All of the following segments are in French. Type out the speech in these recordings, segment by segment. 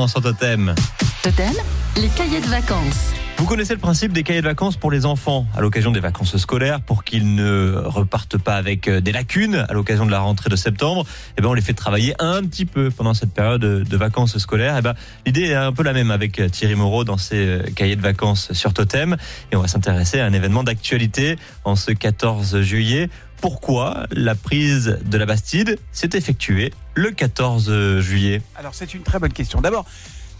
l'instant sur Totem. Totem, les cahiers de vacances. Vous connaissez le principe des cahiers de vacances pour les enfants à l'occasion des vacances scolaires pour qu'ils ne repartent pas avec euh, des lacunes à l'occasion de la rentrée de septembre. Eh ben on les fait travailler un petit peu pendant cette période de vacances scolaires. Eh ben l'idée est un peu la même avec euh, Thierry Moreau dans ses euh, cahiers de vacances sur Totem et on va s'intéresser à un événement d'actualité en ce 14 juillet. Pourquoi la prise de la Bastide s'est effectuée le 14 juillet? Alors c'est une très bonne question. D'abord,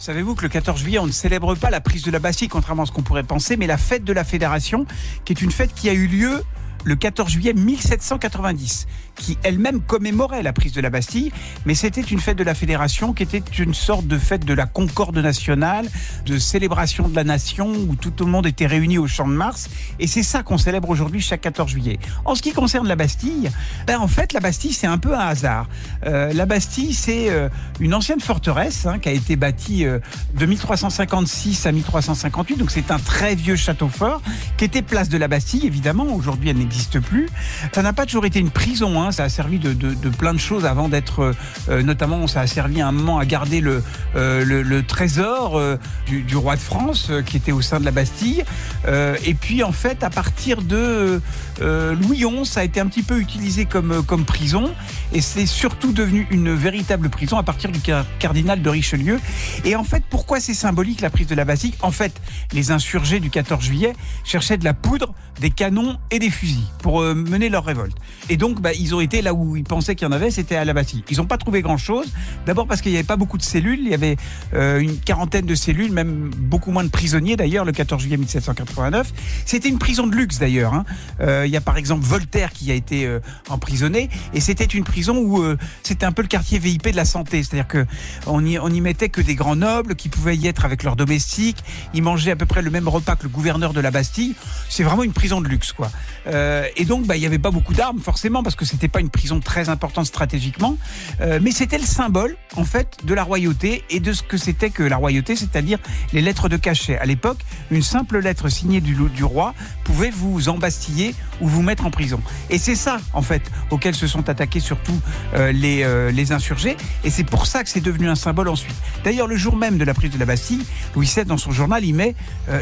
Savez-vous que le 14 juillet, on ne célèbre pas la prise de la Bastille, contrairement à ce qu'on pourrait penser, mais la fête de la Fédération, qui est une fête qui a eu lieu le 14 juillet 1790, qui elle-même commémorait la prise de la Bastille, mais c'était une fête de la Fédération qui était une sorte de fête de la concorde nationale, de célébration de la nation, où tout le monde était réuni au Champ de Mars, et c'est ça qu'on célèbre aujourd'hui chaque 14 juillet. En ce qui concerne la Bastille, ben en fait la Bastille c'est un peu un hasard. Euh, la Bastille c'est euh, une ancienne forteresse hein, qui a été bâtie euh, de 1356 à 1358, donc c'est un très vieux château fort qui était place de la Bastille évidemment. Aujourd'hui elle n'existe plus. Ça n'a pas toujours été une prison. Hein. Ça a servi de, plein de choses avant d'être, euh, notamment, ça a servi à un moment à garder le, euh, trésor euh, du, roi de France qui était au sein de la Bastille. et puis, en fait, à partir de Louis XI, ça a été un petit peu utilisé comme prison. Et c'est surtout devenu une véritable prison à partir du cardinal de Richelieu. Et en fait, pourquoi c'est symbolique la prise de la Bastille? En fait, les insurgés du 14 juillet cherchaient de la poudre, des canons et des fusils pour euh, mener leur révolte. Et donc, bah, ils ont été là où ils pensaient qu'il y en avait, c'était à la Bastille. Ils n'ont pas trouvé grand-chose. D'abord parce qu'il n'y avait pas beaucoup de cellules. Il y avait euh, une quarantaine de cellules, même beaucoup moins de prisonniers d'ailleurs, le 14 juillet 1789. C'était une prison de luxe d'ailleurs. Hein. Euh, il y a par exemple Voltaire qui a été emprisonné. Et c'était une prison où c'était un peu le quartier VIP de la santé. C'est-à-dire qu'on y, on y mettait que des grands nobles qui pouvaient y être avec leurs domestiques. Ils mangeaient à peu près le même repas que le gouverneur de la Bastille. C'est vraiment une prison de luxe, quoi. Euh, et donc, bah, il n'y avait pas beaucoup d'armes, forcément, parce que c'était pas une prison très importante stratégiquement. Euh, mais c'était le symbole, en fait, de la royauté et de ce que c'était que la royauté, c'est-à-dire les lettres de cachet. À l'époque, une simple lettre signée du, du roi pouvait vous embastiller ou vous mettre en prison. Et c'est ça, en fait, auquel se sont attaqués surtout euh, les, les insurgés. Et c'est pour ça que c'est devenu un symbole ensuite. D'ailleurs, le jour même de la prise de la Bastille, Louis VII, dans son journal, il met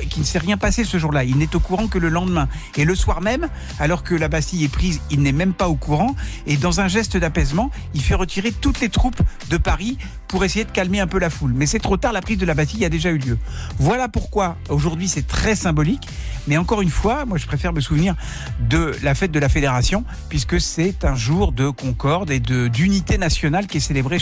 qu'il ne s'est rien passé ce jour-là. Il n'est au courant que le lendemain. Et le soir même, alors que la Bastille est prise, il n'est même pas au courant. Et dans un geste d'apaisement, il fait retirer toutes les troupes de Paris pour essayer de calmer un peu la foule. Mais c'est trop tard, la prise de la Bastille a déjà eu lieu. Voilà pourquoi aujourd'hui c'est très symbolique. Mais encore une fois, moi je préfère me souvenir de la fête de la Fédération, puisque c'est un jour de concorde et d'unité nationale qui est célébré.